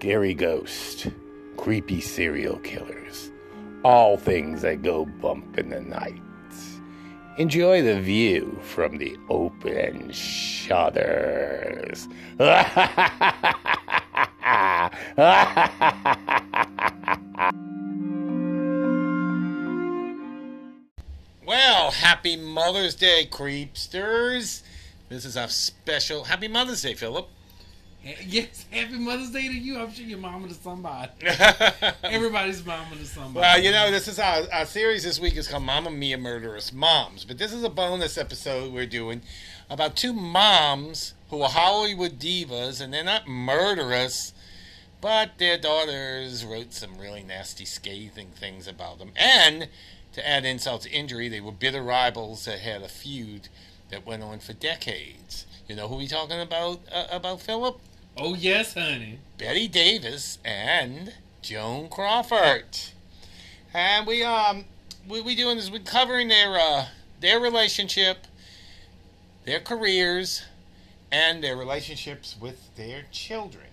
scary ghosts, creepy serial killers, all things that go bump in the night. Enjoy the view from the open shutters. well, happy Mother's Day, creepsters. This is our special. Happy Mother's Day, Philip. Yes, happy Mother's Day to you. I'm sure your mama to somebody. Everybody's mama to somebody. Well, you know, this is our, our series this week is called Mama Mia Murderous Moms. But this is a bonus episode we're doing about two moms who are Hollywood divas, and they're not murderous, but their daughters wrote some really nasty, scathing things about them. And to add insult to injury, they were bitter rivals that had a feud that went on for decades. You know who we talking about? Uh, about Philip? Oh yes, honey. Bette Davis and Joan Crawford. And we um we we doing is we're covering their uh their relationship, their careers, and their relationships with their children.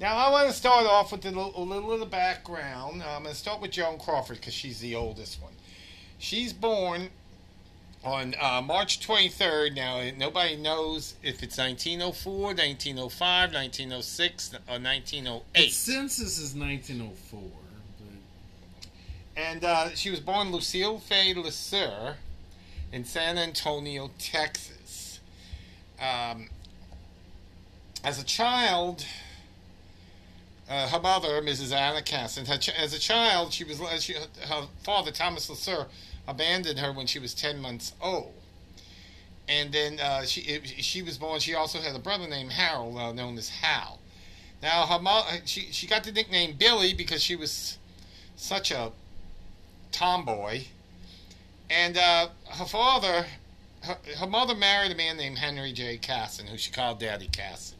Now I want to start off with a little, a little of the background. I'm going to start with Joan Crawford because she's the oldest one. She's born on uh, March 23rd. Now, nobody knows if it's 1904, 1905, 1906, or The 1908. census is 1904. But And uh, she was born Lucille Fay LeSueur in San Antonio, Texas. Um, as a child, uh, her mother, Mrs. Anna Cassin, ch- as a child, she was she, her father, Thomas LeSueur, abandoned her when she was 10 months old. And then uh, she it, she was born. She also had a brother named Harold, uh, known as Hal. Now her mom, she she got the nickname Billy because she was such a tomboy. And uh, her father, her, her mother married a man named Henry J. Cassin, who she called Daddy Cassin.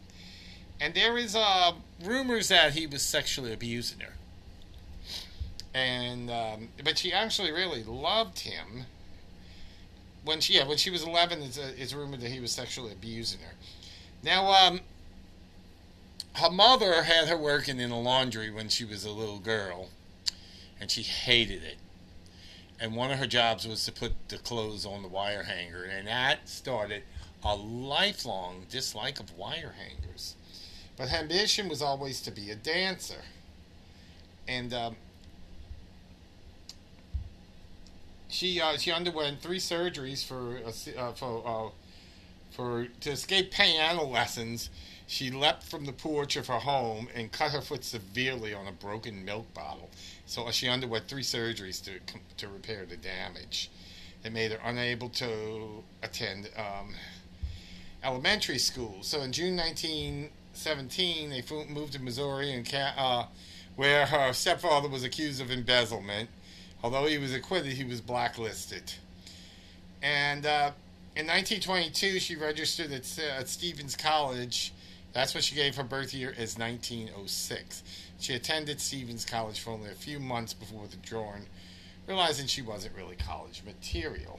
And there is uh, rumors that he was sexually abusing her. And um, but she actually really loved him. When she yeah when she was eleven, it's, uh, it's rumored that he was sexually abusing her. Now um, her mother had her working in a laundry when she was a little girl, and she hated it. And one of her jobs was to put the clothes on the wire hanger, and that started a lifelong dislike of wire hangers. But her ambition was always to be a dancer. And um, she uh, she underwent three surgeries for uh, uh, for uh, for to escape piano lessons. She leapt from the porch of her home and cut her foot severely on a broken milk bottle. So she underwent three surgeries to to repair the damage. It made her unable to attend um, elementary school. So in June 1917, they moved to Missouri, and uh, where her stepfather was accused of embezzlement. Although he was acquitted, he was blacklisted. And uh, in 1922, she registered at, at Stephens College. That's what she gave her birth year as 1906. She attended Stephens College for only a few months before withdrawing, realizing she wasn't really college material.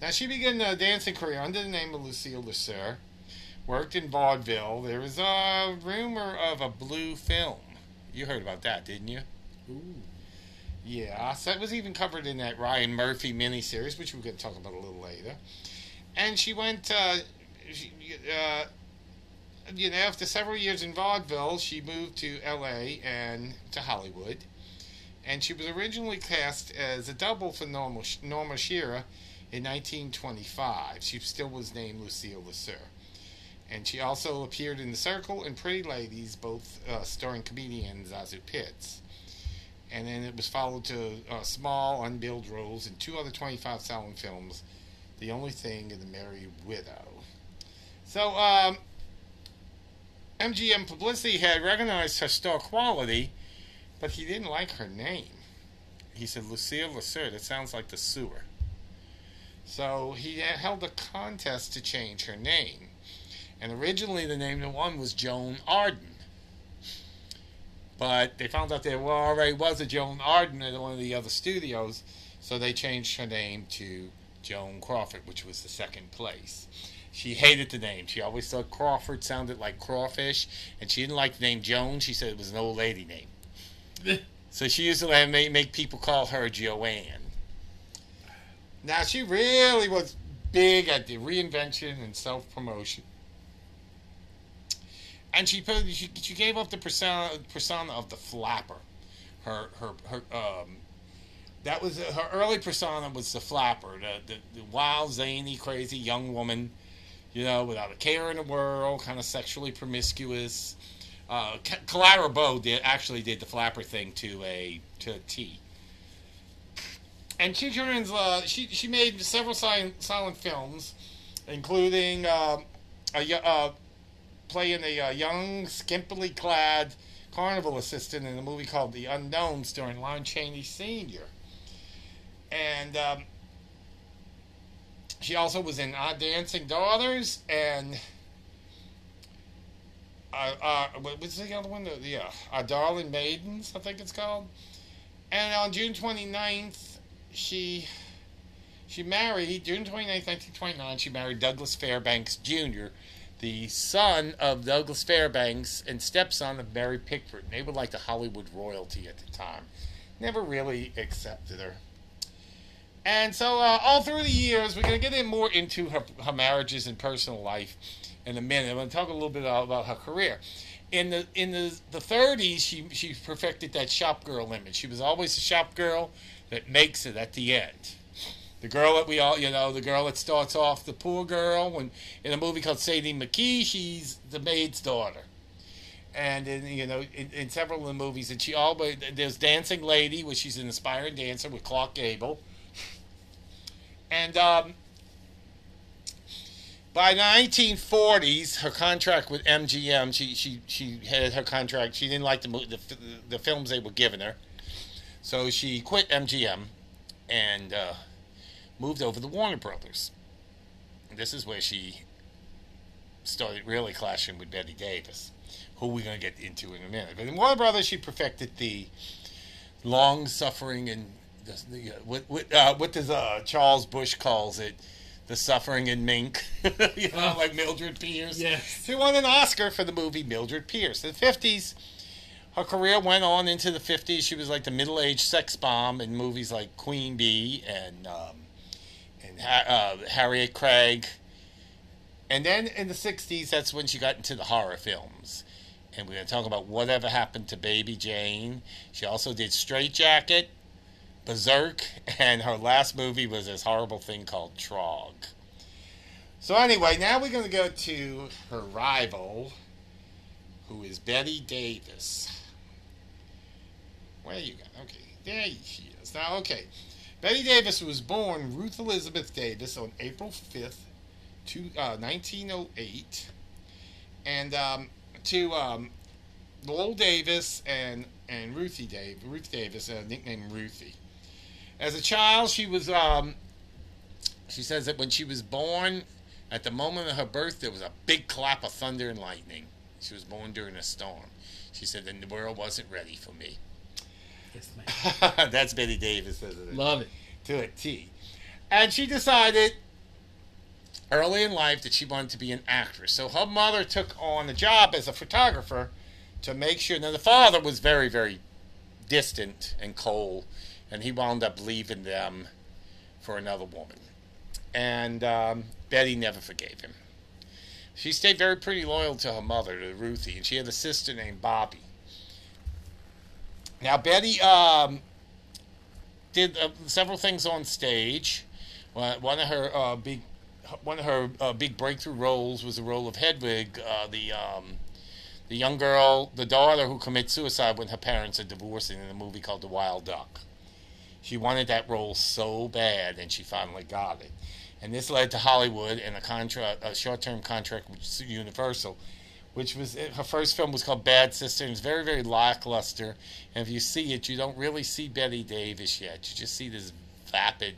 Now, she began a dancing career under the name of Lucille LeSueur, worked in vaudeville. There was a rumor of a blue film. You heard about that, didn't you? ooh, Yeah, so it was even covered in that Ryan Murphy miniseries, which we're going to talk about a little later. And she went, uh, she, uh, you know, after several years in vaudeville, she moved to L.A. and to Hollywood. And she was originally cast as a double for Norma, Norma Shearer in 1925. She still was named Lucille LeSueur. And she also appeared in The Circle and Pretty Ladies, both uh, starring comedian ZaSu Pitts and then it was followed to uh, small unbilled roles in two other 25 silent films, The Only Thing and The Merry Widow. So, um, MGM Publicity had recognized her star quality, but he didn't like her name. He said, Lucille LeSueur, that sounds like the sewer. So he held a contest to change her name. And originally the name of one was Joan Arden. But they found out there well, already was a Joan Arden at one of the other studios, so they changed her name to Joan Crawford, which was the second place. She hated the name. She always thought Crawford sounded like crawfish, and she didn't like the name Joan. She said it was an old lady name. So she used to make, make people call her Joanne. Now she really was big at the reinvention and self promotion. And she put she, she gave up the persona persona of the flapper. Her her her um that was her early persona was the flapper, the, the, the wild, zany, crazy young woman, you know, without a care in the world, kind of sexually promiscuous. Uh, Clara Bow did actually did the flapper thing to a to a T. And she turns uh, she she made several silent, silent films, including uh, a uh, playing a uh, young, skimpily clad carnival assistant in a movie called The Unknown, starring Lon Chaney Sr. And um, she also was in Our Dancing Daughters and uh, uh, what was the other one? The- Yeah, uh, Darling Maidens, I think it's called. And on June 29th, she she married June 29th, 1929. She married Douglas Fairbanks Jr., the son of Douglas Fairbanks and stepson of Mary Pickford. And they were like the Hollywood royalty at the time. Never really accepted her. And so, uh, all through the years, we're going to get in more into her, her marriages and personal life in a minute. I'm going to talk a little bit about her career. In the in the, the 30s, she she perfected that shop girl image. She was always a shop girl that makes it at the end. The girl that we all, you know, the girl that starts off the poor girl. When in a movie called Sadie McKee, she's the maid's daughter. And in you know, in, in several of the movies, and she always there's Dancing Lady, where she's an aspiring dancer with Clark Gable. And um, by the 1940s, her contract with MGM, she, she, she had her contract. She didn't like the, the the films they were giving her, so she quit MGM and uh, moved over to Warner Brothers. And this is where she started really clashing with Bette Davis, who we're going to get into in a minute. But in Warner Brothers, she perfected the long suffering and the, the, uh, what what, uh, what does uh, Charles Busch calls it, the suffering in Mink, you know, Oh. like Mildred Pierce. Yes. She won an Oscar for the movie Mildred Pierce. In the fifties, her career went on into the fifties. She was like the middle-aged sex bomb in movies like Queen Bee and um, uh, Harriet Craig. And then in the '60s, that's when she got into the horror films. And we're going to talk about whatever happened to Baby Jane. She also did Strait-Jacket, Berserk, and her last movie was this horrible thing called Trog. So anyway, now we're going to go to her rival, who is Bette Davis. Where you got? Okay, there she is. Now, okay, Bette Davis was born Ruth Elizabeth Davis on April fifth, two, uh, 1908, and um, to um, Lowell Davis and and Ruthie Dave, Ruth Davis, uh, nicknamed Ruthie. As a child, she was. Um, she says that when she was born, at the moment of her birth, there was a big clap of thunder and lightning. She was born during a storm. She said the world wasn't ready for me. Yes, ma'am. That's Bette Davis, isn't it? Love it. to a T. And she decided early in life that she wanted to be an actress. So her mother took on a job as a photographer to make sure. Now, the father was very, very distant and cold, and he wound up leaving them for another woman. And um, Bette never forgave him. She stayed very pretty loyal to her mother, to Ruthie, and she had a sister named Bobby. Now, Bette um, did uh, several things on stage. One one of her uh, big, one of her uh, big breakthrough roles was the role of Hedwig, uh, the um, the young girl, the daughter who commits suicide when her parents are divorcing in a movie called The Wild Duck. She wanted that role so bad, and she finally got it. And this led to Hollywood and a contract, a short-term contract with Universal, which was her first film was called Bad Sister. and It's very, very lackluster. And if you see it, you don't really see Bette Davis yet. You just see this vapid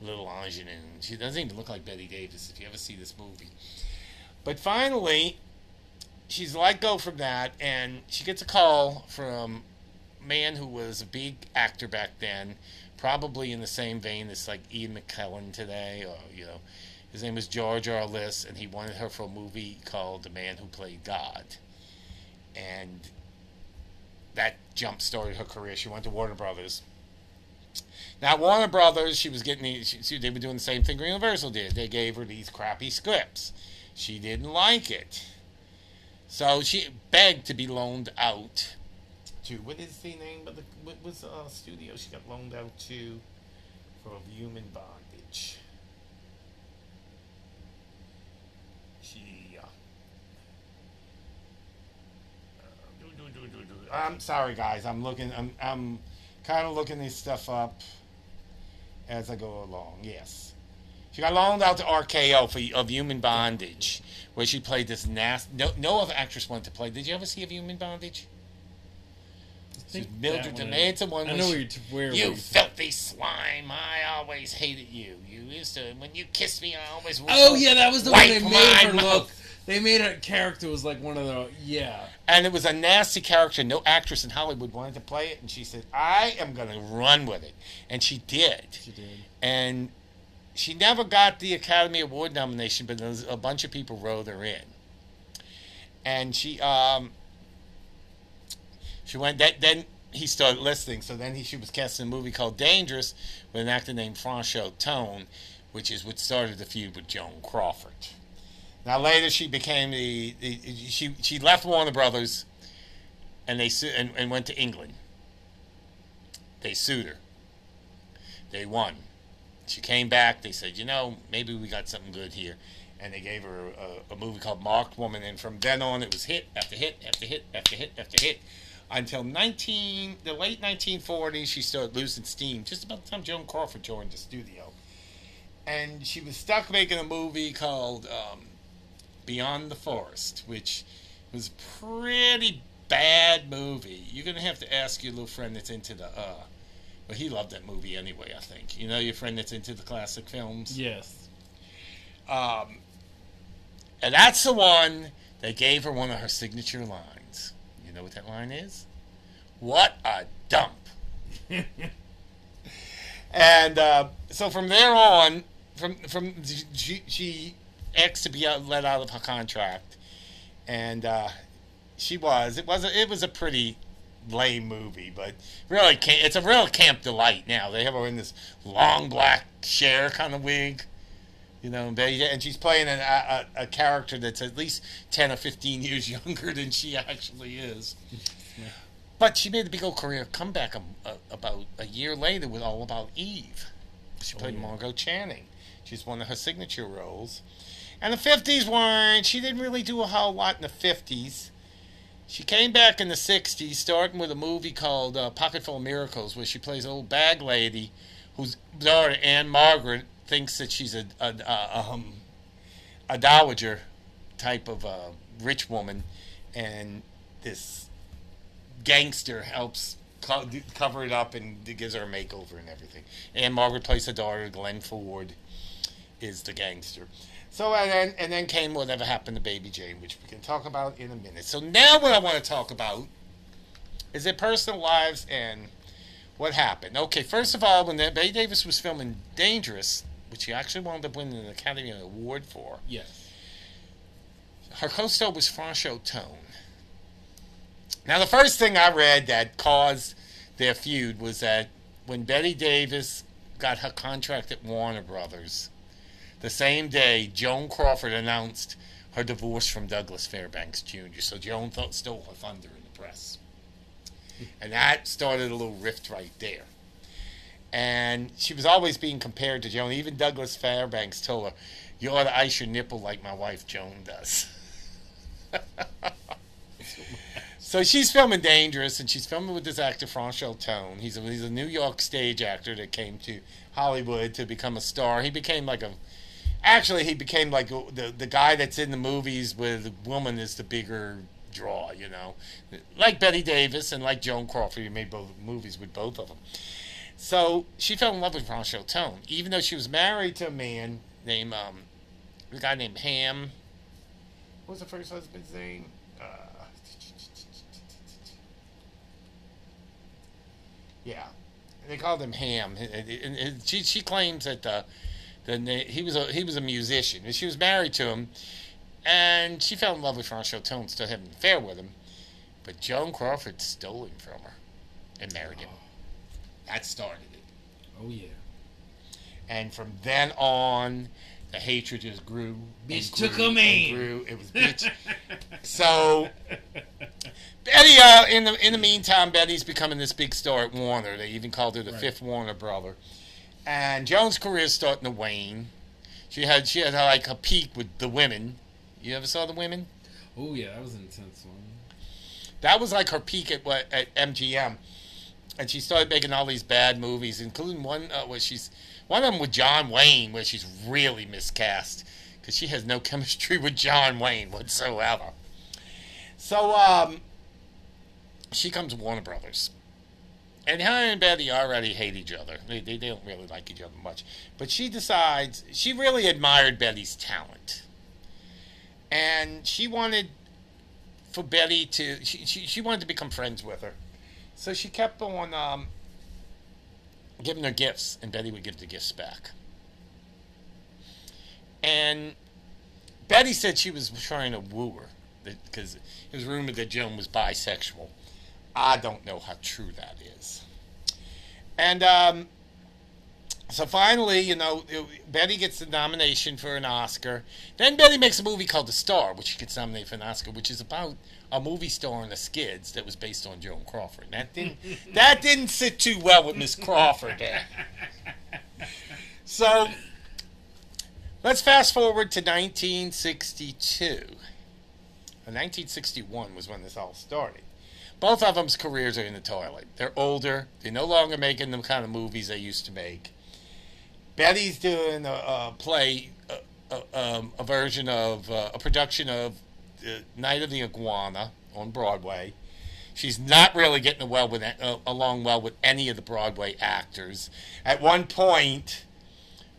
little Angeline. She doesn't even look like Bette Davis if you ever see this movie. But finally, she's let go from that, and she gets a call from a man who was a big actor back then, probably in the same vein as like Ian McKellen today, or you know, His name is George Arliss, and he wanted her for a movie called The Man Who Played God. And that jump started her career. She went to Warner Brothers. Now, Warner Brothers, she was getting the, she, she, they were doing the same thing Universal did. They gave her these crappy scripts. She didn't like it. So she begged to be loaned out to, what is the name of the, what was the uh, studio she got loaned out to for human bondage? She, uh, I'm sorry, guys. I'm looking. I'm. I'm kind of looking this stuff up as I go along. Yes, she got loaned out to RKO for of Human Bondage, where she played this nasty. No, no other actress wanted to play. Did you ever see of Human Bondage? She's Mildred Demanta one. I know where, where you filthy slime. I always hated you. You used to when you kissed me. I always. Oh yeah, that was the one they made her mouth. look. They made her character was like one of the yeah. And it was a nasty character. No actress in Hollywood wanted to play it, and she said, "I am going to run with it," and she did. She did. And she never got the Academy Award nomination, but a bunch of people wrote her in. And she um, she went. That, then he started listening. So then he, she was cast in a movie called Dangerous with an actor named Franchot Tone, which is what started the feud with Joan Crawford. Now later she became the, the she she left Warner Brothers, and they and, and went to England. They sued her. They won. She came back. They said, you know, maybe we got something good here and they gave her a, a, movie called Marked Woman, and from then on it was hit after hit after hit after hit after hit until 19 the late 1940s she started losing steam. Just about the time joan crawford joined the studio. And she was stuck making a movie called um, beyond the forest which was a pretty bad movie. You're going to have to ask your little friend that's into the uh well he loved that movie anyway i think. You know your friend that's into the classic films? Yes. Um, and that's the one that gave her one of her signature lines know what that line is? What a dump. and uh, so from there on, from from she, she asked to be let out of her contract, and uh, she was. It was a, it was a pretty lame movie, but really, it's a real camp delight. Now they have her in this long black Cher kind of wig you know, and she's playing a, a, a, character that's at least 10 or 15 years younger than she actually is. But she made a big old career comeback a, a, about a year later with All About Eve. She played oh, yeah. Margo Channing. She's one of her signature roles. And the 50s weren't, she didn't really do a whole lot in the 50s. She came back in the 60s, starting with a movie called uh, Pocketful of Miracles, where she plays an old bag lady whose daughter, Ann-Margret, thinks that she's a a, a, um, a dowager type of uh, rich woman, and this gangster helps co- cover it up and gives her a makeover and everything. Ann-Margret plays her daughter. Glenn Ford is the gangster. So and then and then came whatever happened to Baby Jane, which we can talk about in a minute. So now what I want to talk about is their personal lives and what happened. Okay, first of all, when Bette Davis was filming Dangerous, which he actually wound up winning an Academy Award for. Yes. Her co-star was Franchot Tone. Now, the first thing I read that caused their feud was that when Bette Davis got her contract at Warner Brothers, the same day Joan Crawford announced her divorce from Douglas Fairbanks Jr. So Joan stole her thunder in the press. And that started a little rift right there and she was always being compared to Joan. Even Douglas Fairbanks told her, "You ought to ice your nipple like my wife Joan does." so she's filming Dangerous, and she's filming with this actor Franchot Tone. He's a, he's a New York stage actor that came to Hollywood to become a star. He became like a actually he became like the the guy that's in the movies with the woman is the bigger draw, you know, like Bette Davis and like Joan Crawford. He made both movies with both of them. So she fell in love with Franchot Tone, even though she was married to a man named um, a guy named Ham. What was the first husband's name? Uh, yeah, they called him Ham. She she claims that the the he was a he was a musician, and she was married to him, and she fell in love with Franchot Tone, still having an affair with him, but Joan Crawford stole him from her and married him. That started it, Oh yeah. and from then on, the hatred just grew. Bitch grew took a man. Grew. It was bitch. so Bette, uh, in the in the meantime, Bette's becoming this big star at Warner. They even called her the Right. fifth Warner brother. And Joan's career is starting to wane. She had she had like a peak with the women. You ever saw the women? Oh yeah, that was an intense one. That was like her peak at what at MGM, and she started making all these bad movies, including one uh, where she's one of them with John Wayne, where she's really miscast because she has no chemistry with John Wayne whatsoever. So um, she comes to Warner Brothers, and her and Bette already hate each other. They, they they don't really like each other much, but she decides she really admired Bette's talent, and she wanted for Bette to she, she, she wanted to become friends with her. So she kept on um, giving her gifts, and Bette would give the gifts back. And Bette said she was trying to woo her because it was rumored that Joan was bisexual. I don't know how true that is. And um, so finally, you know, Bette gets the nomination for an Oscar. Then Bette makes a movie called The Star, which she gets nominated for an Oscar, which is about a movie star in the Skids that was based on Joan Crawford. That didn't that didn't sit too well with Miss Crawford. eh? So let's fast forward to 1962. And 1961 was when this all started. Both of them's careers are in the toilet. They're older. They're no longer making the kind of movies they used to make. Bette's doing a, a play, a, a, um, a version of uh, a production of Night of the Iguana on Broadway. She's not really getting well with uh, along well with any of the Broadway actors. At one point,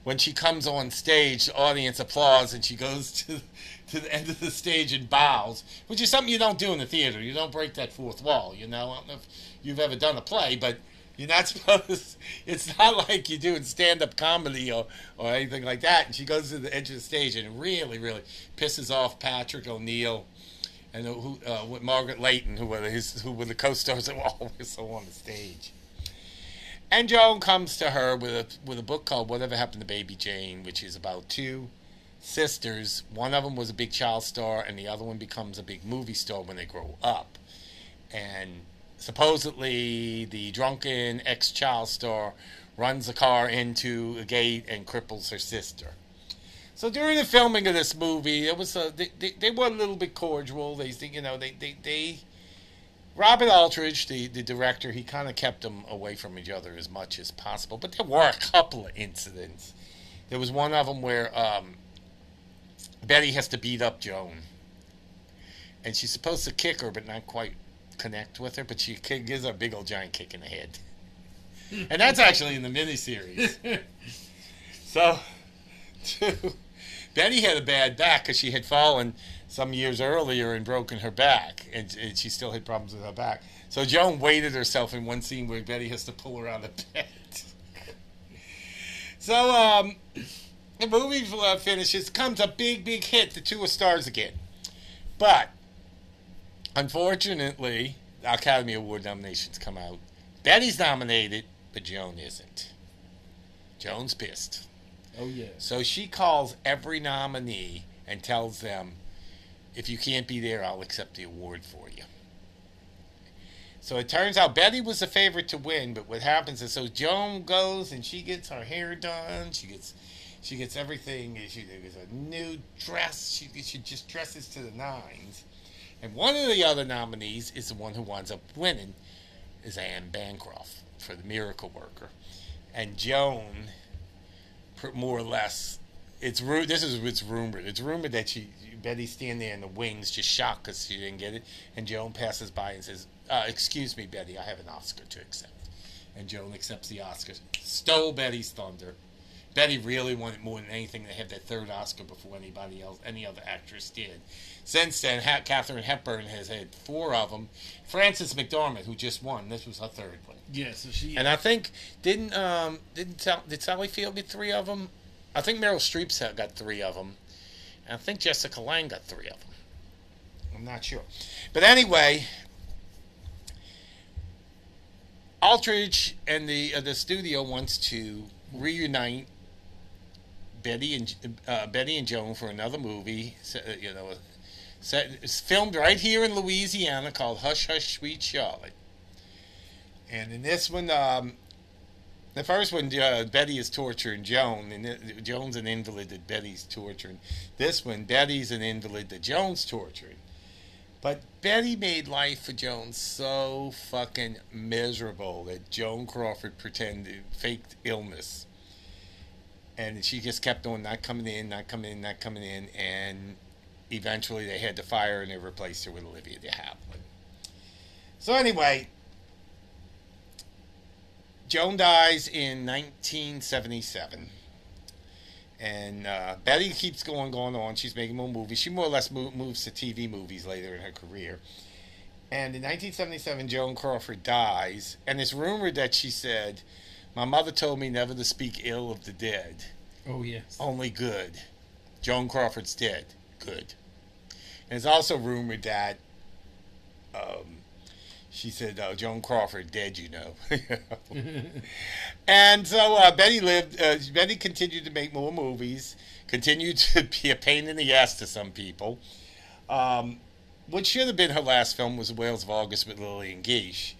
when she comes on stage, the audience applauds, and she goes to to the end of the stage and bows, which is something you don't do in the theater. You don't break that fourth wall. You know, I don't know if you've ever done a play, but you're not supposed. It's not like you do in stand-up comedy or, or anything like that. And she goes to the edge of the stage and really, really pisses off Patrick O'Neal and who uh, with Margaret Leighton, who were his who were the co-stars that were always on the stage. And Joan comes to her with a with a book called Whatever Happened to Baby Jane, which is about two sisters. One of them was a big child star, and the other one becomes a big movie star when they grow up. And supposedly, the drunken ex child star runs a car into a gate and cripples her sister. So during the filming of this movie, it was a, they, they, they were a little bit cordial. They you know they they, they Robert Aldrich, the, the director, he kind of kept them away from each other as much as possible. But there were a couple of incidents. There was one of them where um, Bette has to beat up Joan. And she's supposed to kick her, but not quite connect with her. But she gives her a big old giant kick in the head. and that's actually in the miniseries. so, Bette had a bad back because she had fallen some years earlier and broken her back, and, and, she still had problems with her back. So Joan weighted herself in one scene where Bette has to pull her out of bed. so um, the movie uh, finishes, comes a big, big hit. The two are stars again, but unfortunately, the Academy Award nominations come out. Bette's nominated, but Joan isn't. Joan's pissed. Oh yeah. So she calls every nominee and tells them, if you can't be there, I'll accept the award for you. So it turns out Bette was the favorite to win, but what happens is so Joan goes and she gets her hair done, she gets she gets everything, she gets a new dress, she, she just dresses to the nines. And one of the other nominees is the one who winds up winning, is Anne Bancroft for the Miracle Worker. And Joan, more or less, it's this is what's rumored. It's rumored that she Bette's standing there in the wings, just shocked because she didn't get it. And Joan passes by and says, uh, "Excuse me, Bette, I have an Oscar to accept." And Joan accepts the Oscar. Stole Bette's thunder. Bette really wanted more than anything to have that third Oscar before anybody else, any other actress did. Since then, ha- Katharine Hepburn has had four of them. Frances McDormand, who just won, this was her third one. Yeah, so she And I think didn't um didn't tell, did Sally Field get three of them? I think Meryl Streep's got three of them. And I think Jessica Lange got three of them. I'm not sure. But anyway, Aldrich and the uh, the studio wants to reunite Bette and uh, Bette and Joan for another movie. So, uh, you know, set, it's filmed right here in Louisiana called Hush Hush Sweet Charlotte. And in this one, um, the first one, uh, Bette is torturing Joan, and Joan's an invalid that Bette's torturing. This one, Bette's an invalid that Joan's torturing. But Bette made life for Joan so fucking miserable that Joan Crawford pretended faked illness. And she just kept on not coming in, not coming in, not coming in, and eventually they had to fire and they replaced her with Olivia de Havilland. So anyway, Joan dies in 1977. And uh, Bette keeps going, going on. She's making more movies. She more or less move, moves to TV movies later in her career. And in 1977, Joan Crawford dies. And it's rumored that she said, My mother told me never to speak ill of the dead. Oh, yes. Only good. Joan Crawford's dead. Good. And it's also rumored that um, she said, oh, Joan Crawford dead, you know. and so uh, Bette lived. Uh, Bette continued to make more movies. Continued to be a pain in the ass to some people. Um, what should have been her last film was Whales of August with Lillian Gish,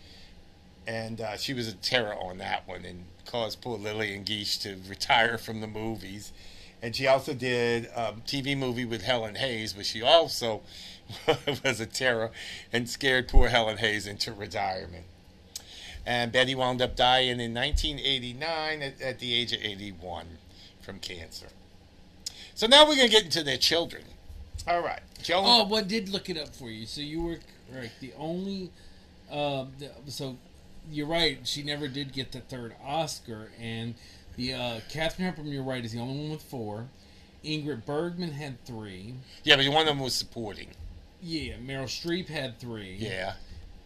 and uh, she was a terror on that one and caused poor Lillian Gish to retire from the movies. And she also did a TV movie with Helen Hayes, but she also was a terror and scared poor Helen Hayes into retirement. And Bette wound up dying in 1989 at, at the age of 81 from cancer. So now we're going to get into their children. All right. Joan. Oh, well, I did look it up for you. So you were right. The only. Uh, the, so you're right. She never did get the third Oscar. And the uh, Katharine Hepburn, you're right, is the only one with four. Ingrid Bergman had three. Yeah, but one of them was supporting. Yeah, Meryl Streep had three. Yeah.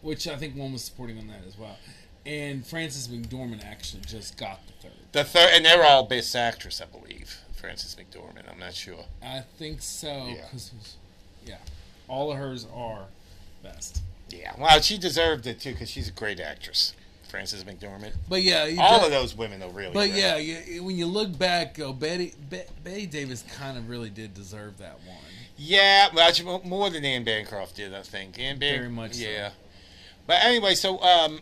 Which I think one was supporting on that as well. And Frances McDormand actually just got the third. The third, and they're all best actress, I believe. Frances McDormand, I'm not sure. I think so. Yeah. yeah. All of hers are best. Yeah. Well, she deserved it too because she's a great actress. Frances McDormand. But yeah, all of those women are really. But yeah, yeah, when you look back, oh, Bette Bette Davis kind of really did deserve that one. Yeah, well, more than Anne Bancroft did, I think. Anne Ban- Very much Yeah. So. But anyway, so um,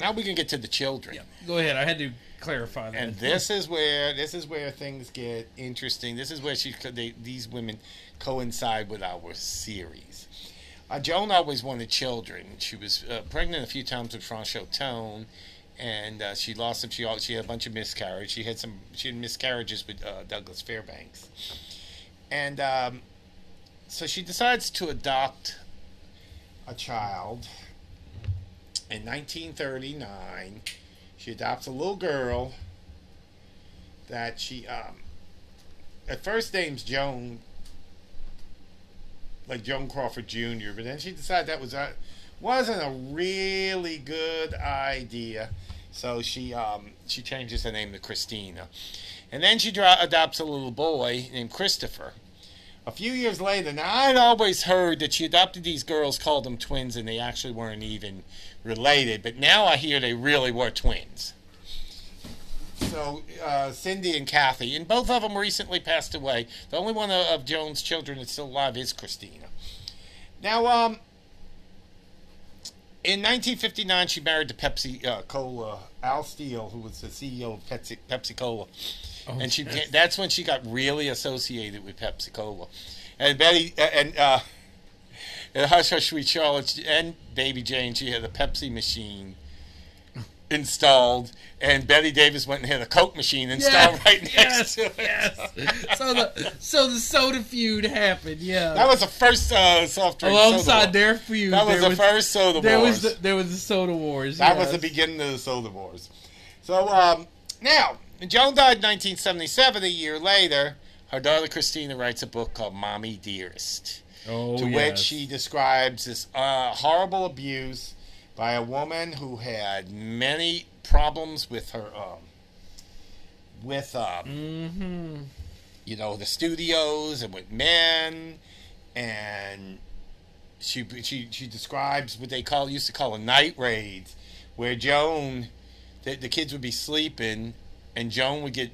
now we can get to the children. Yeah. Go ahead. I had to clarify that. And this is where this is where things get interesting. This is where she they, these women coincide with our series. Uh, Joan always wanted children. She was uh, pregnant a few times with Franchot Tone, and uh, she lost them. She she had a bunch of miscarriages. She had some she had miscarriages with uh, Douglas Fairbanks. And um, so she decides to adopt a child. In 1939, she adopts a little girl that she, um, at first name's Joan, like Joan Crawford Jr., but then she decided that was a, wasn't a really good idea. So she um, she changes her name to Christina. And then she adopts a little boy named Christopher. A few years later, now I'd always heard that she adopted these girls, called them twins, and they actually weren't even related. But now I hear they really were twins. So uh, Cindy and Kathy, and both of them recently passed away. The only one of Joan's children that's still alive is Christina. Now, um, in 1959, she married to Pepsi uh, Cola Al Steele, who was the CEO of Pepsi, Pepsi Cola. Oh, and she yes. that's when she got really associated with Pepsi Cola. And Bette uh, and uh, and Hush Hush Sweet Charlotte and Baby Jane, she had a Pepsi machine installed, and Bette Davis went and had a Coke machine installed right next yes, to it. Yes. so the so the soda feud happened. Yeah, that was the first uh, soft drink. Alongside their feud, that was the was, first soda there wars. Was the, there was the soda wars. That yes. was the beginning of the soda wars. So um, now Joan died in 1977. A year later, her daughter Christina writes a book called "Mommy Dearest," oh, to which she describes this uh, horrible abuse by a woman who had many problems with her um, with um, Mm-hmm. you know the studios and with men and she she she describes what they call used to call a night raids where Joan the, the kids would be sleeping and Joan would get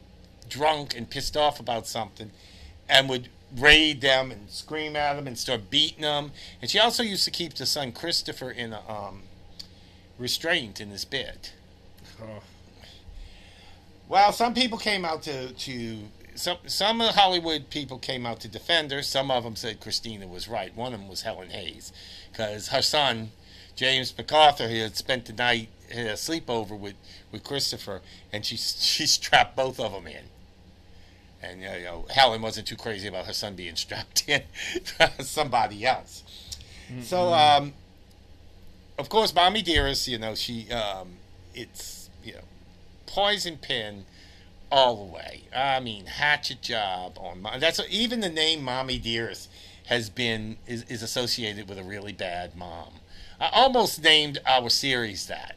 drunk and pissed off about something and would raid them and scream at them and start beating them and she also used to keep the son Christopher in a um, restraint in his bed Oh. well, some people came out to to some some of the Hollywood people came out to defend her. Some of them said Christina was right. One of them was Helen Hayes, because her son James MacArthur he had spent the night had a sleepover with with Christopher, and she she strapped both of them in. And you know, Helen wasn't too crazy about her son being strapped in somebody else. So, um, of course, Mommy Dearest, you know, she um, it's you know poison pen all the way. I mean, hatchet job on my, that's even the name Mommy Dearest has been is, is associated with a really bad mom. I almost named our series that,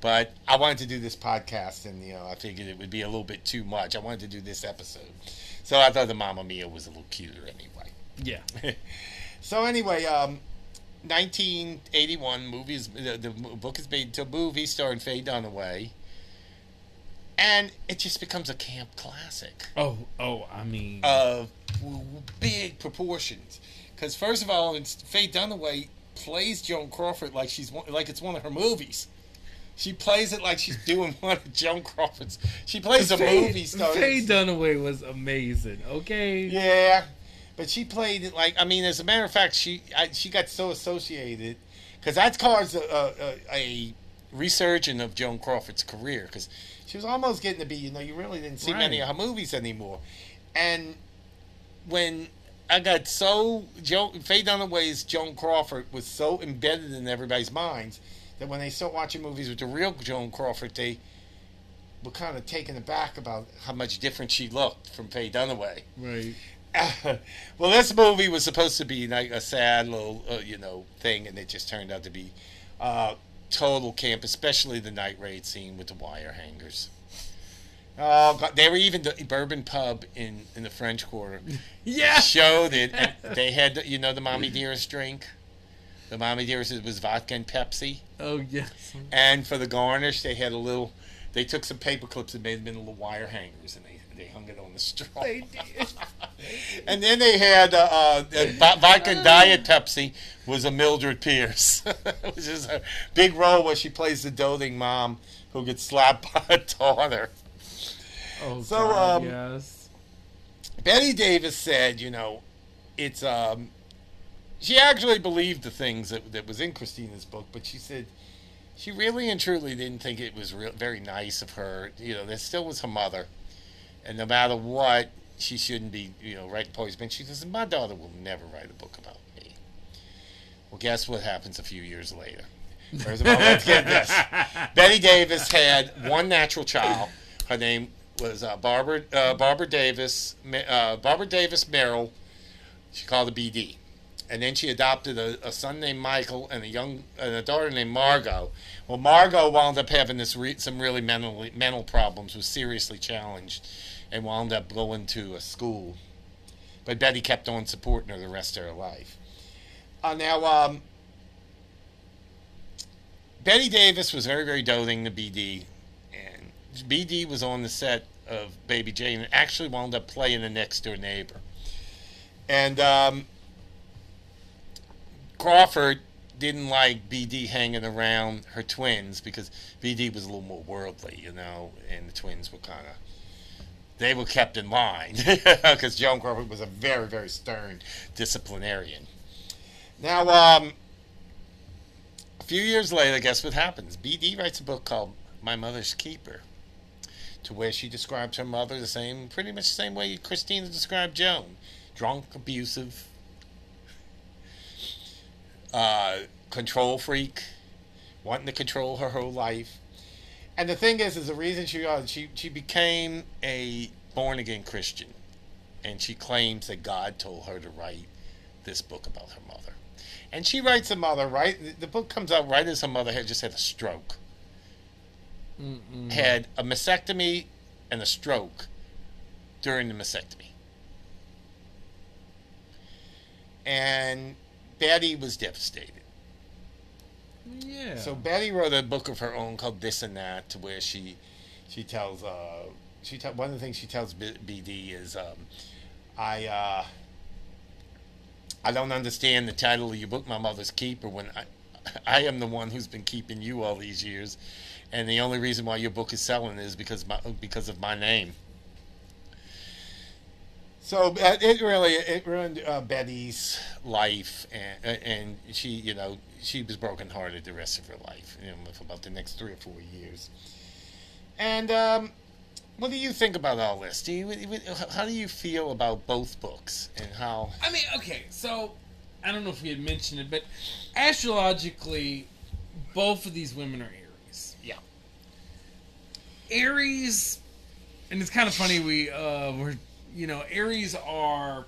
but I wanted to do this podcast, and you know, I figured it would be a little bit too much. I wanted to do this episode, so I thought the Mamma Mia was a little cuter anyway. Yeah. So anyway, um, 1981 movies. The, the book is made into a movie starring Faye Dunaway, and it just becomes a camp classic Oh, oh, I mean, of big proportions. Because first of all, it's, Faye Dunaway plays Joan Crawford like she's one, like it's one of her movies. She plays it like she's doing one of Joan Crawford's. She plays a Faye- movie star. Faye Dunaway was amazing. Okay. Yeah, but she played it like I mean, as a matter of fact, she I, she got so associated because that caused a, a, a resurgence of Joan Crawford's career because she was almost getting to be you know you really didn't see many of her movies anymore, and when I got so Joe Faye Dunaway's Joan Crawford was so embedded in everybody's minds that when they start watching movies with the real Joan Crawford, they were kind of taken aback about how much different she looked from Faye Dunaway. Right. well, this movie was supposed to be like a sad little, uh, you know, thing, and it just turned out to be uh, total camp, especially the night raid scene with the wire hangers. Oh, God, they were even the Bourbon Pub in, in the French Quarter Yeah. showed it. They had, you know, the Mommy Dearest drink. The Mommy Dearest it was vodka and Pepsi. Oh yes. And for the garnish, they had a little. They took some paper clips and made them into little wire hangers, and they they hung it on the straw. They did. And then they had uh, uh, uh, vodka and diet Pepsi was a Mildred Pierce, which is a big role where she plays the doting mom who gets slapped by a daughter. Oh So, God, um, yes. Bette Davis said, you know, it's um, she actually believed the things that that was in Christina's book, but she said she really and truly didn't think it was real, very nice of her. You know, there still was her mother, and no matter what, she shouldn't be, you know, writing poison. pen. She says, my daughter will never write a book about me. Well, guess what happens a few years later? First of all, let's get this. Bette Davis had one natural child. Her name was uh, Barbara uh, Barbara Davis. Uh, Barbara Davis Merrill. She called her BD, and then she adopted a, a son named Michael and a young and a daughter named Margot. Well, Margot wound up having this re- some really mental mental problems. Was seriously challenged, and wound up going to a school. But Bette kept on supporting her the rest of her life. Uh, now, um, Bette Davis was very, very doting to BD, and BD was on the set of Baby Jane and actually wound up playing the next door neighbor. And um, Crawford didn't like BD hanging around her twins because BD was a little more worldly, you know, and the twins were kind of they were kept in line because Joan Crawford was a very, very stern disciplinarian. Now, um, a few years later, guess what happens? BD writes a book called My Mother's Keeper, to where she describes her mother the same, pretty much the same way Christina described Joan drunk, abusive, uh, control freak, wanting to control her whole life. And the thing is, is the reason she uh, she she became a born again Christian, and she claims that God told her to write this book about her mother. And she writes her mother right. the- The book comes out right as her mother had just had a stroke, Mm-mm. had a mastectomy and a stroke during the mastectomy. And Bette was devastated. Yeah. So Bette wrote a book of her own called This and That, where she she tells uh, she tell, one of the things she tells B- BD is um, I uh, I don't understand the title of your book, My Mother's Keeper, when I I am the one who's been keeping you all these years, and the only reason why your book is selling is because my because of my name. So uh, it really it ruined uh, Bette's life, and and she you know she was brokenhearted the rest of her life, you know, for about the next three or four years. And um, what do you think about all this? Do you how do you feel about both books and how? I mean, okay, so I don't know if we had mentioned it, but astrologically, both of these women are Aries. Yeah. Aries, and it's kind of funny. We uh, we're you know Aries are,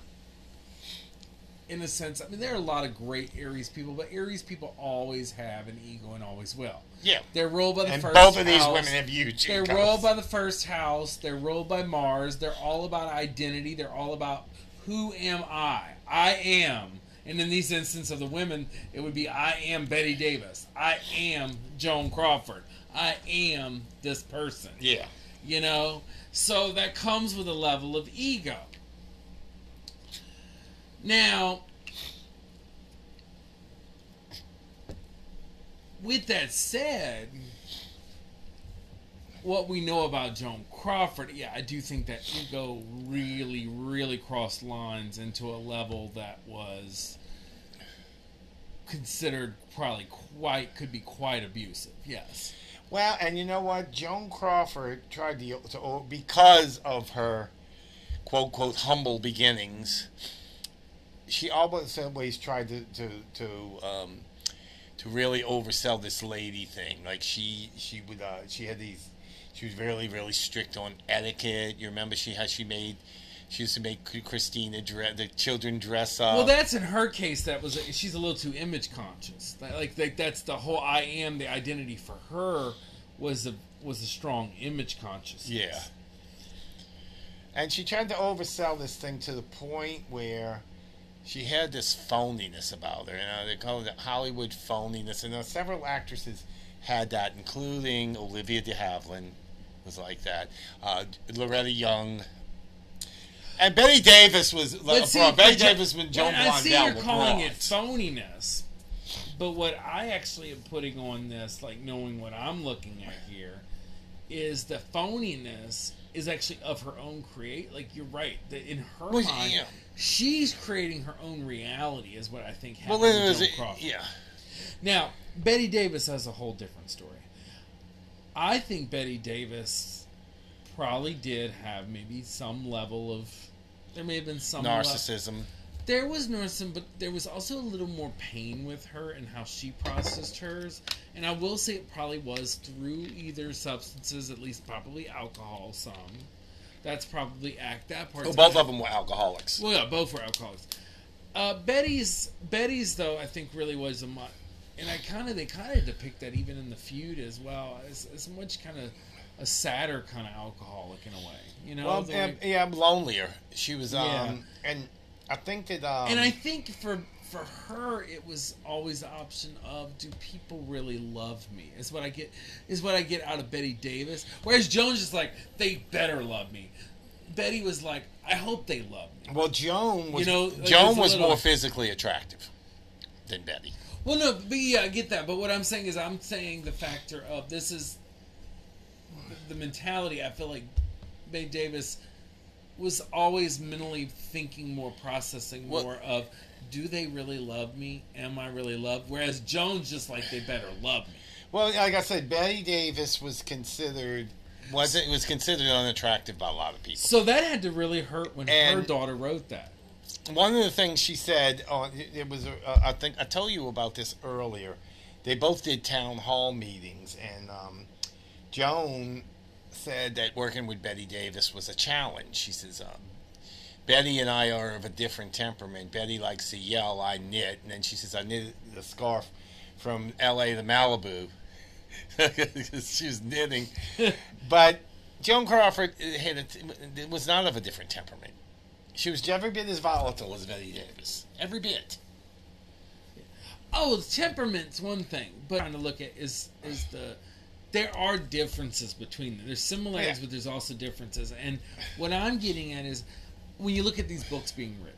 in a sense. I mean, there are a lot of great Aries people, but Aries people always have an ego and always will. Yeah. They're ruled by the And first. both of these house. women have huge They're egos. ruled by the first house. They're ruled by Mars. They're all about identity. They're all about who am I? I am. And in these instances of the women, it would be I am Bette Davis. I am Joan Crawford. I am this person. Yeah. You know? So that comes with a level of ego. Now, with that said, what we know about Joan Crawford, yeah, I do think that ego really, really crossed lines into a level that was considered probably quite could be quite abusive. Yes. Well, and you know what? Joan Crawford tried to, to because of her quote quote humble beginnings. She always always tried to to to um, to really oversell this lady thing. Like she she would uh, she had these. She was really really strict on etiquette. You remember she had she made. She used to make Christina dress, the children dress up. Well, that's in her case. That was she's a little too image conscious. That, like, like that's the whole I am. The identity for her was a was a strong image consciousness. Yeah. And she tried to oversell this thing to the point where she had this phoniness about her. You know, they call it Hollywood phoniness. And uh, several actresses had that, including Olivia de Havilland was like that. Uh, Loretta Young. And Bette Davis was uh, see, Bette but Jo- Davis when Joan but I see Blondell you're were calling it phoniness, but what I actually am putting on this, like knowing what I'm looking at here, is the phoniness is actually of her own create. Like you're right that in her Well, mind, yeah. she's creating her own reality. Is what I think happened Well, with it Joan Crawford. yeah. Now, Bette Davis has a whole different story. I think Bette Davis probably did have maybe some level of. There may have been some Narcissism. there was narcissism, but there was also a little more pain with her and how she processed hers. And I will say it probably was through either substances, at least probably alcohol. Some. That's probably act that part. Well, both of them were alcoholics. Well, yeah, both were alcoholics. Uh, Bette's Bette's though I think really was a much, and I kind of they kind of depict that even in the feud as well as, as much kind of a sadder kind of alcoholic in a way, you know. Well, yeah, way- yeah, lonelier. She was, um, Yeah. and I think that, um, and I think for for her it was always the option of do people really love me? Is what I get is what I get out of Bette Davis. Whereas Joan's is like they better love me. Bette was like I hope they love me. well, Joan was, You know, like, Joan was little- more physically attractive than Bette. Well, no, but yeah, I get that. But what I'm saying is, I'm saying the factor of this is the mentality. I feel like Bette Davis was always mentally thinking more, processing Well- more of, do they really love me? Am I really loved? Whereas Joan's just like they better love me. Well, like I said, Bette Davis was considered wasn't was considered unattractive by a lot of people. So that had to really hurt when her daughter wrote that. One of the things she said on it was uh, I think I told you about this earlier. They both did town hall meetings, and um, Joan said that working with Bette Davis was a challenge. She says, um, Bette and I are of a different temperament. Bette likes to yell, I knit. And then she says, I knit the scarf from LA to Malibu. she was knitting. but Joan Crawford had a, was not of a different temperament. She was every bit as volatile as Bette Davis. Every bit. Oh, temperament's one thing, but trying to look at is is the there are differences between them. There's similarities, Yeah. but there's also differences. And what I'm getting at is when you look at these books being written,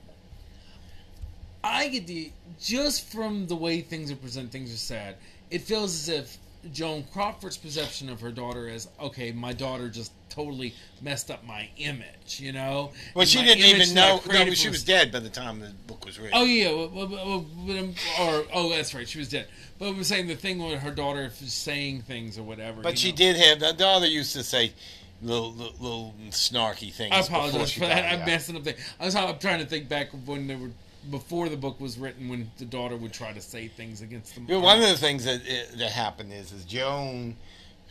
I get the just from the way things are presented, things are said. It feels as if Joan Crawford's perception of her daughter is okay. My daughter just totally messed up my image, you know. Well, she didn't even know. No, she for- was dead by the time the book was written. Oh yeah, um, or oh, that's right, she was dead. But I'm saying the thing with her daughter saying things or whatever. but she know. did have. The daughter used to say little, little, little snarky things. I apologize for that. I'm messing up. The, I was I'm trying to think back when they were before the book was written, when the daughter would try to say things against them. Yeah, one of the things that uh, that happened is, is Joan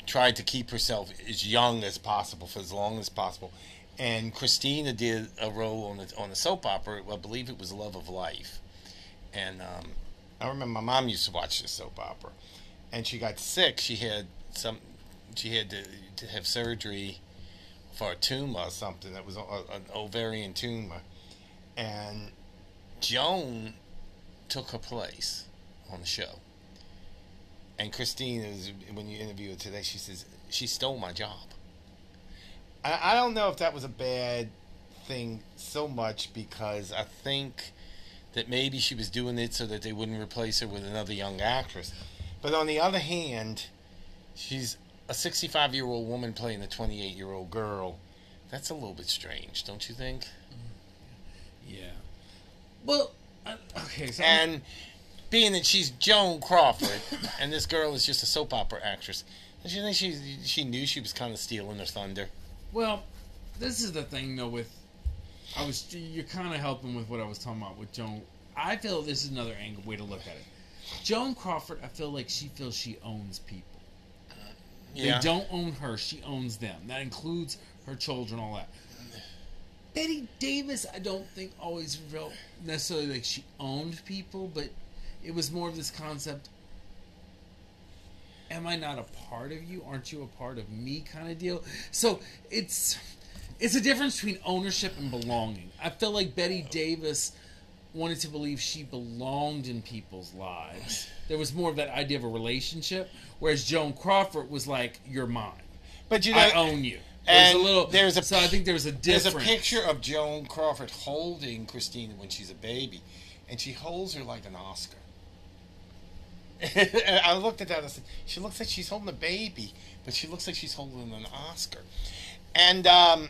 tried to keep herself as young as possible for as long as possible, and Christina did a role on the on the soap opera. I believe it was Love of Life, and um, I remember my mom used to watch this soap opera, and she got sick. She had some, she had to, to have surgery for a tumor or something that was a, an ovarian tumor, and Joan took her place on the show. And Christine is when you interview her today, she says she stole my job. I, I don't know if that was a bad thing so much because I think that maybe she was doing it so that they wouldn't replace her with another young actress. But on the other hand, she's a 65 year old woman playing a 28 year old girl. That's a little bit strange, don't you think? yeah. Well, uh, okay. So I'm- And being that she's Joan Crawford and this girl is just a soap opera actress, don't you think she she knew she was kind of stealing her thunder? Well, this is the thing though. With I was you're kind of helping with what I was talking about with Joan. I feel this is another angle way to look at it. Joan Crawford, I feel like she feels she owns people. Yeah. They don't own her; she owns them. That includes her children, all that. Bette Davis, I don't think always felt necessarily like she owned people, but it was more of this concept. Am I not a part of you? Aren't you a part of me? Kind of deal. So it's it's a difference between ownership and belonging. I feel like Bette Davis wanted to believe she belonged in people's lives. There was more of that idea of a relationship, whereas Joan Crawford was like, "You're mine. But you know, I own you." There's and a little. there's a so I think there was a there's a picture of Joan Crawford holding Christina when she's a baby, and she holds her like an Oscar. I looked at that and I said, she looks like she's holding a baby, but she looks like she's holding an Oscar. And um,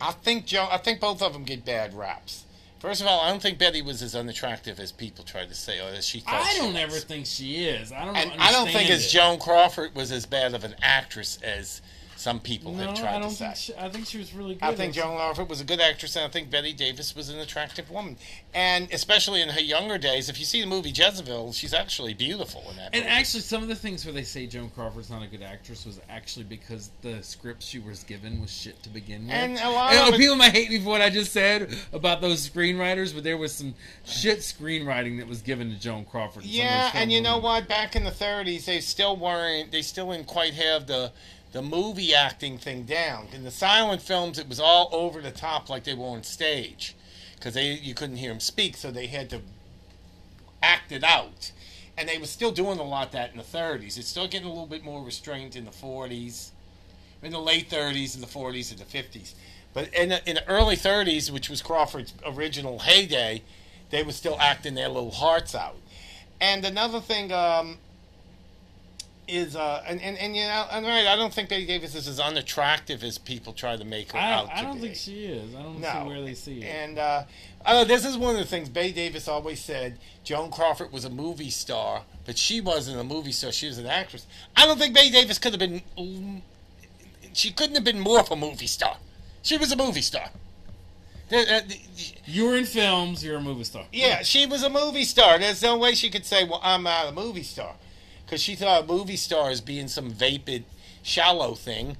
I think Joan, I think both of them get bad raps. First of all, I don't think Bette was as unattractive as people tried to say, or as she thought. I she don't was. ever think she is. I don't. And I don't think understand as. Joan Crawford was as bad of an actress as some people No, have tried I don't to say. think. She, I think she was really good. I think Joan Crawford was a good actress, and I think Bette Davis was an attractive woman. And especially in her younger days, if you see the movie Jezebel, she's actually beautiful in that And movie. actually, some of the things where they say Joan Crawford's not a good actress was actually because the script she was given was shit to begin with. And a lot And of it- people might hate me for what I just said about those screenwriters, but there was some shit screenwriting that was given to Joan Crawford. in some of yeah, and you films. know what? Back in the 30s, they still weren't. They still didn't quite have the the movie acting thing down. In the silent films, it was all over the top, like they were on stage, because they you couldn't hear them speak, so they had to act it out. And they were still doing a lot that in the 30s. It's still getting a little bit more restrained in the 40s, in the late 30s, and the 40s, and the 50s. But in the, in the early 30s, which was Crawford's original heyday, they were still acting their little hearts out. And another thing um, is, uh, and, and, and you know, and right, I don't think Bette Davis is as unattractive as people try to make her I, out I don't be. think she is. I don't No. see where they see it. And uh, uh, this is one of the things Bette Davis always said. Joan Crawford was a movie star, but she wasn't a movie star. She was an actress. I don't think Bette Davis could have been. She couldn't have been more of a movie star. She was a movie star. Uh, you were in films. You're a movie star. yeah, she was a movie star. There's no way she could say, "Well, I'm not a movie star," because she thought a movie star as being some vapid, shallow thing,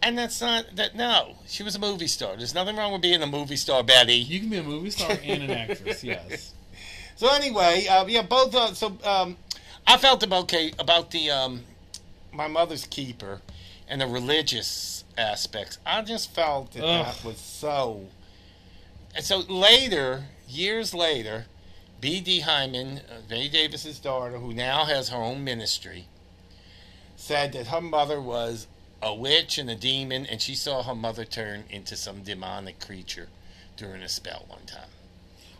and that's not that. No, she was a movie star. There's nothing wrong with being a movie star, Bette. You can be a movie star and an actress. Yes. So anyway, uh, yeah, both. Uh, so um, I felt about okay about the um, my mother's keeper. and the religious aspects. I just felt that Ugh. that was so. And so later, years later, B.D. Hyman, uh, Bette Davis's daughter, who now has her own ministry, said that her mother was a witch and a demon, and she saw her mother turn into some demonic creature during a spell one time.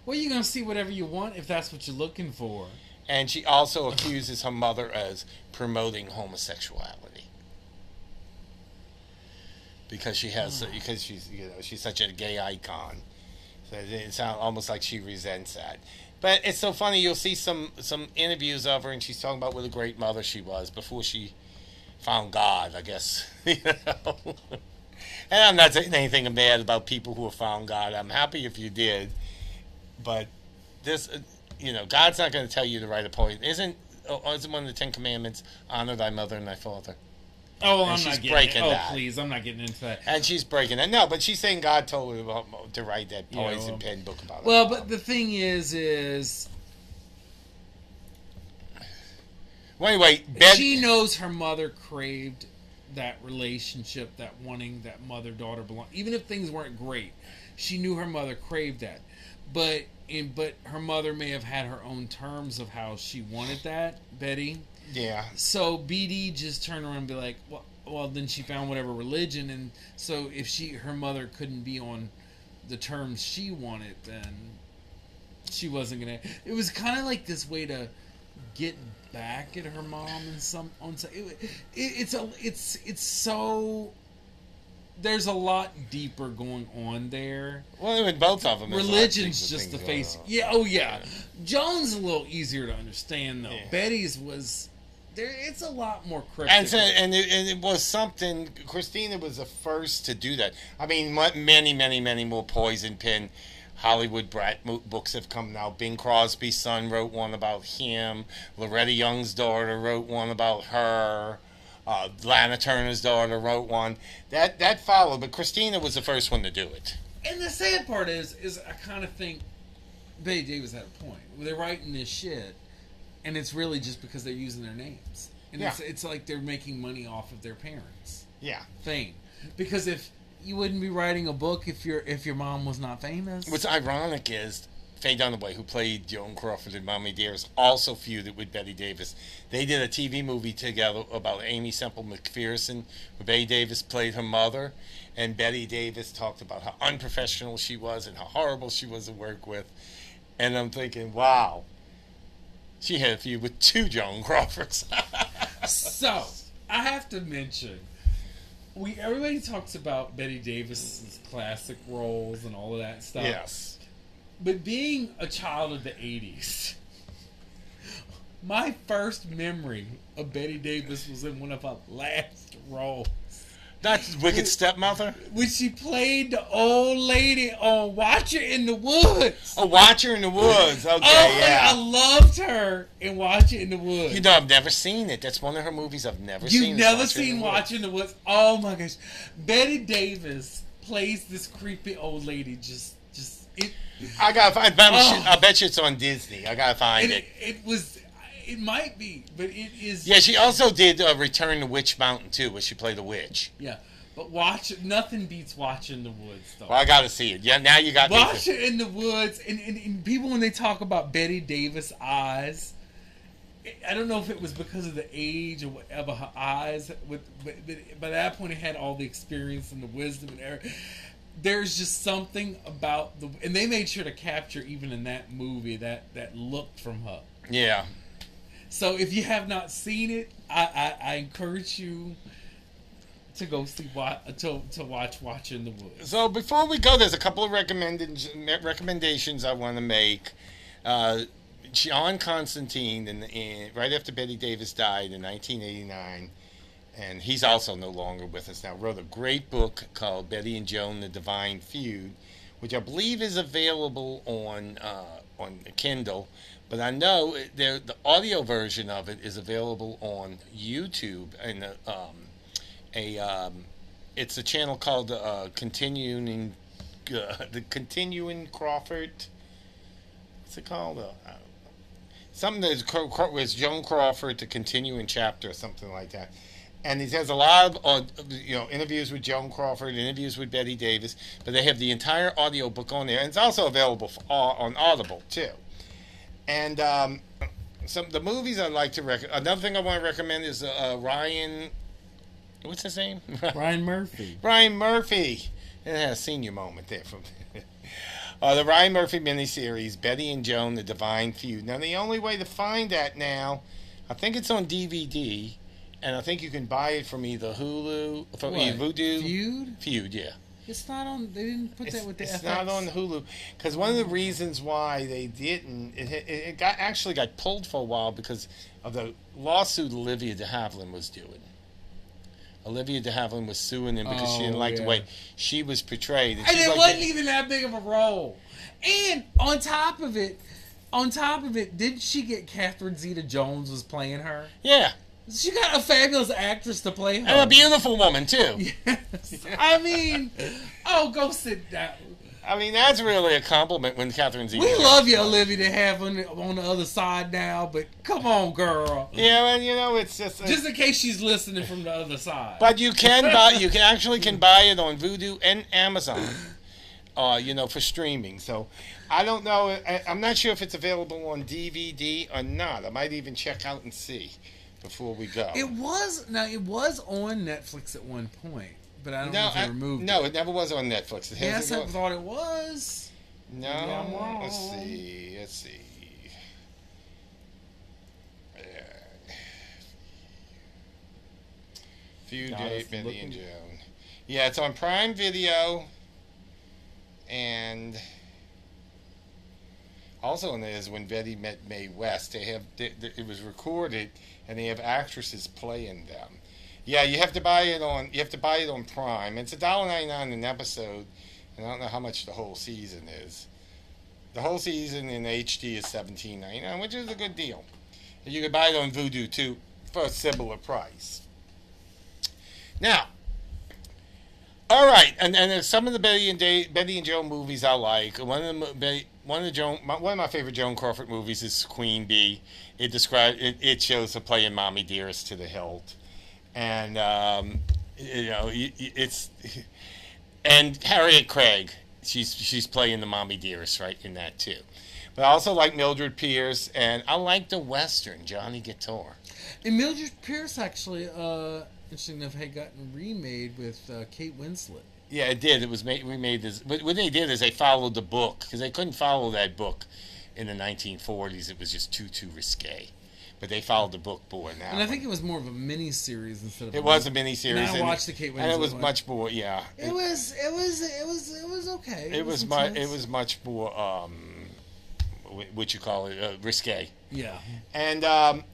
Well, you're gonna see whatever you want if that's what you're looking for. And she also accuses her mother as promoting homosexuality. Because she has, because she's, you know, she's such a gay icon. So it sounds almost like she resents that. But it's so funny. You'll see some some interviews of her, and she's talking about what a great mother she was before she found God. I guess. You know? and I'm not saying anything bad about people who have found God. I'm happy if you did, but this, uh, you know, God's not going to tell you to write a poem. Isn't oh, isn't one of the Ten Commandments honor thy mother and thy father? Oh, And I'm not getting. breaking oh, that. please, I'm not getting into that. And she's breaking that. No, but she's saying God told her about, to write that Yeah, poison well- pen book about it. Well, but the thing is, is well, anyway, Ben, she knows her mother craved that relationship, that wanting that mother daughter belong. Even if things weren't great, she knew her mother craved that. But in but her mother may have had her own terms of how she wanted that, Bette. Yeah, So BD just turned around and be like, well, well, then she found whatever religion, and so if she her mother couldn't be on the terms she wanted, then she wasn't gonna. It was kind of like this way to get back at her mom and some on some. It, it, it's a it's it's so. There's a lot deeper going on there. well, in both of them, there's a lot of Religion's just the face. Yeah. Oh yeah. Joan's a little easier to understand though. Yeah. Bette's was there. It's a lot more cryptic. And, so, and, it, and it was something. Christina was the first to do that. I mean, many, many, many more poison pen Hollywood brat mo- books have come out. Bing Crosby's son wrote one about him. Loretta Young's daughter wrote one about her. Uh, Lana Turner's daughter wrote one. That that followed, but Christina was the first one to do it. And the sad part is, is I kind of think Bette Davis had a point. They're writing this shit, and it's really just because they're using their names, and it's Yeah. it's like they're making money off of their parents' Yeah. fame. Because if you wouldn't be writing a book if your if your mom was not famous. What's ironic is Faye Dunaway, who played Joan Crawford in Mommy Dearest, also feuded with Bette Davis. They did a TV movie together about Aimee Semple McPherson, where Bette Davis played her mother, and Bette Davis talked about how unprofessional she was and how horrible she was to work with. And I'm thinking, wow, she had a feud with two Joan Crawfords. so I have to mention, we everybody talks about Bette Davis's classic roles and all of that stuff. yes. But being a child of the 80s, my first memory of Bette Davis was in one of her last roles. That's Wicked Stepmother. When she played the old lady on Watcher in the Woods. Oh, Watcher in the Woods. Oh, okay, Oh, yeah. I loved her in Watcher in the Woods. You know, I've never seen it. That's one of her movies I've never seen. You've never Watcher seen Woods. Watcher in the Woods. Oh my gosh. Bette Davis plays this creepy old lady just just it I gotta find. I bet, Oh. I bet you it's on Disney. I gotta find it, it. it was it might be, but it is Yeah, she also did uh, Return to Witch Mountain too, where she played the witch. Yeah, but watch nothing beats watching the woods though. Well, I gotta see it. Yeah, now you got. Watch it in the woods, and, and, and people when they talk about Bette Davis eyes, I don't know if it was because of the age or whatever her eyes. With but, but by that point, it had all the experience and the wisdom and everything. There's just something about the, and they made sure to capture even in that movie that that look from her. Yeah. So if you have not seen it, I, I, I encourage you to go see to to Watcher in the Woods. So before we go, there's a couple of recommended recommendations I want to make. Uh, Shaun Considine, in, in, right after Bette Davis died in 1989, and he's also no longer with us now, wrote a great book called Bette and Joan: The Divine Feud, which I believe is available on uh, on Kindle. But I know the audio version of it is available on YouTube and uh, um, a um, it's a channel called uh, Continuing uh, the Continuing Crawford. What's it called? Uh, something Craw- was Joan Crawford to Continuing Chapter or something like that. and he has a lot of uh, you know interviews with Joan Crawford, interviews with Bette Davis, but they have the entire audio book on there, and it's also available for, uh, on Audible too. And um, some the movies I'd like to recommend. Another thing I want to recommend is uh, Ryan. What's his name? Ryan Murphy. Ryan Murphy. It had a senior moment there from. Uh, the Ryan Murphy miniseries, Bette and Joan, The Divine Feud. Now, the only way to find that now, I think it's on DVD, and I think you can buy it from either Hulu, from What? either Vudu. Feud? Feud, yeah. It's not on. They didn't put It's, that with the it's FX. not on Hulu because one of the reasons why they didn't it, it, it got actually got pulled for a while because of the lawsuit Olivia de Havilland was doing. Olivia de Havilland was suing him because she didn't Oh, like the way she was portrayed. And she's it like, wasn't even that big of a role. And on top of it, on top of it, didn't she get Catherine Zeta Jones was playing her? yeah, She got a fabulous actress to play her. and a beautiful woman too. Yes. I mean, oh, go sit down. I mean, that's really a compliment when Catherine Zeta. We love you. Olivia, to have on the, on the other side now, but come on, girl. Yeah, and you know it's just. a... Just in case she's listening from the other side. But you can buy. You can actually can buy it on Vudu and Amazon. Uh, you know, for streaming. So, I don't know. I, I'm not sure if it's available on DVD or not. I might even check out and see before we go. it was now it was on Netflix at one point, but I don't know no, if they I- removed no, it. it never was on Netflix. It Yes, I thought it was. No, Maybe I'm wrong. let's see. Let's see. Yeah. Few Guys, date looking- and Joan. Yeah, it's on Prime Video, and also in there is when Bette met Mae West. They have they, they- it was recorded, and they have actresses playing them. Yeah, you have to buy it on you have to buy it on Prime. It's a dollar ninety nine an episode, and I don't know how much the whole season is. The whole season in HD is seventeen ninety nine, which is a good deal. And you can buy it on Vudu too for a similar price. Now, all right, and and some of the Bette and Dave, Bette and Joan movies I like. One of the Bette, one of the Joan, my, one of my favorite Joan Crawford movies is Queen Bee. It describes it, it shows her playing Mommy Dearest to the hilt, and um, you know it's and Harriet Craig. She's she's playing the Mommy Dearest right in that too. But I also like Mildred Pierce, and I like the Western Johnny Guitar. And Mildred Pierce actually, uh, interesting enough, had gotten remade with uh, Kate Winslet. Yeah, it did. It was made. We made this. What, what they did is they followed the book because they couldn't follow that book in the 1940s. It was just too too risque. But they followed the book more now. And I think it was more of a mini series instead of. it was a mini series. I watched the Kate Winslet. and it was one. much more. Yeah, It was. It was. It was. It was okay. it was much. It was much more. Um, what you call it? Uh, risque. Yeah. And um,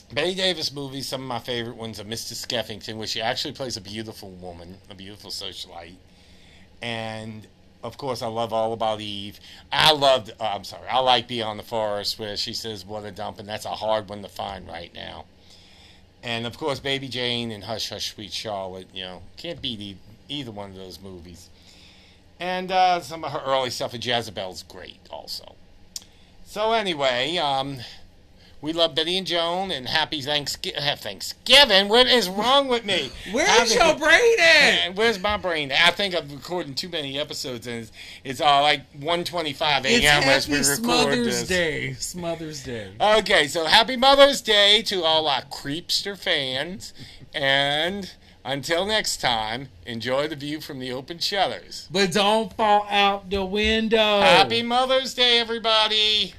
Bette Davis movies, some of my favorite ones are Mr. Skeffington, where she actually plays a beautiful woman, a beautiful socialite. And of course, I love All About Eve. I loved, uh, I'm sorry, I like Beyond the Forest, where she says, What a dump, and that's a hard one to find right now. And of course, Baby Jane and Hush Hush Sweet Charlotte, you know, can't beat e- either one of those movies. And uh, some of her early stuff with Jezebel's great also. So anyway, um, we love Bette and Joan, and happy Thanksgiving. Thanksgiving. What is wrong with me? Where's your brain at? Where's my brain? I think I'm recording too many episodes, and it's, it's uh, like 1:25 It's a.m. as we record Mother's this. Day. Mother's Day. Okay, so happy Mother's Day to all our Creepster fans, and until next time, enjoy the view from the open shutters. But don't fall out the window. Happy Mother's Day, everybody!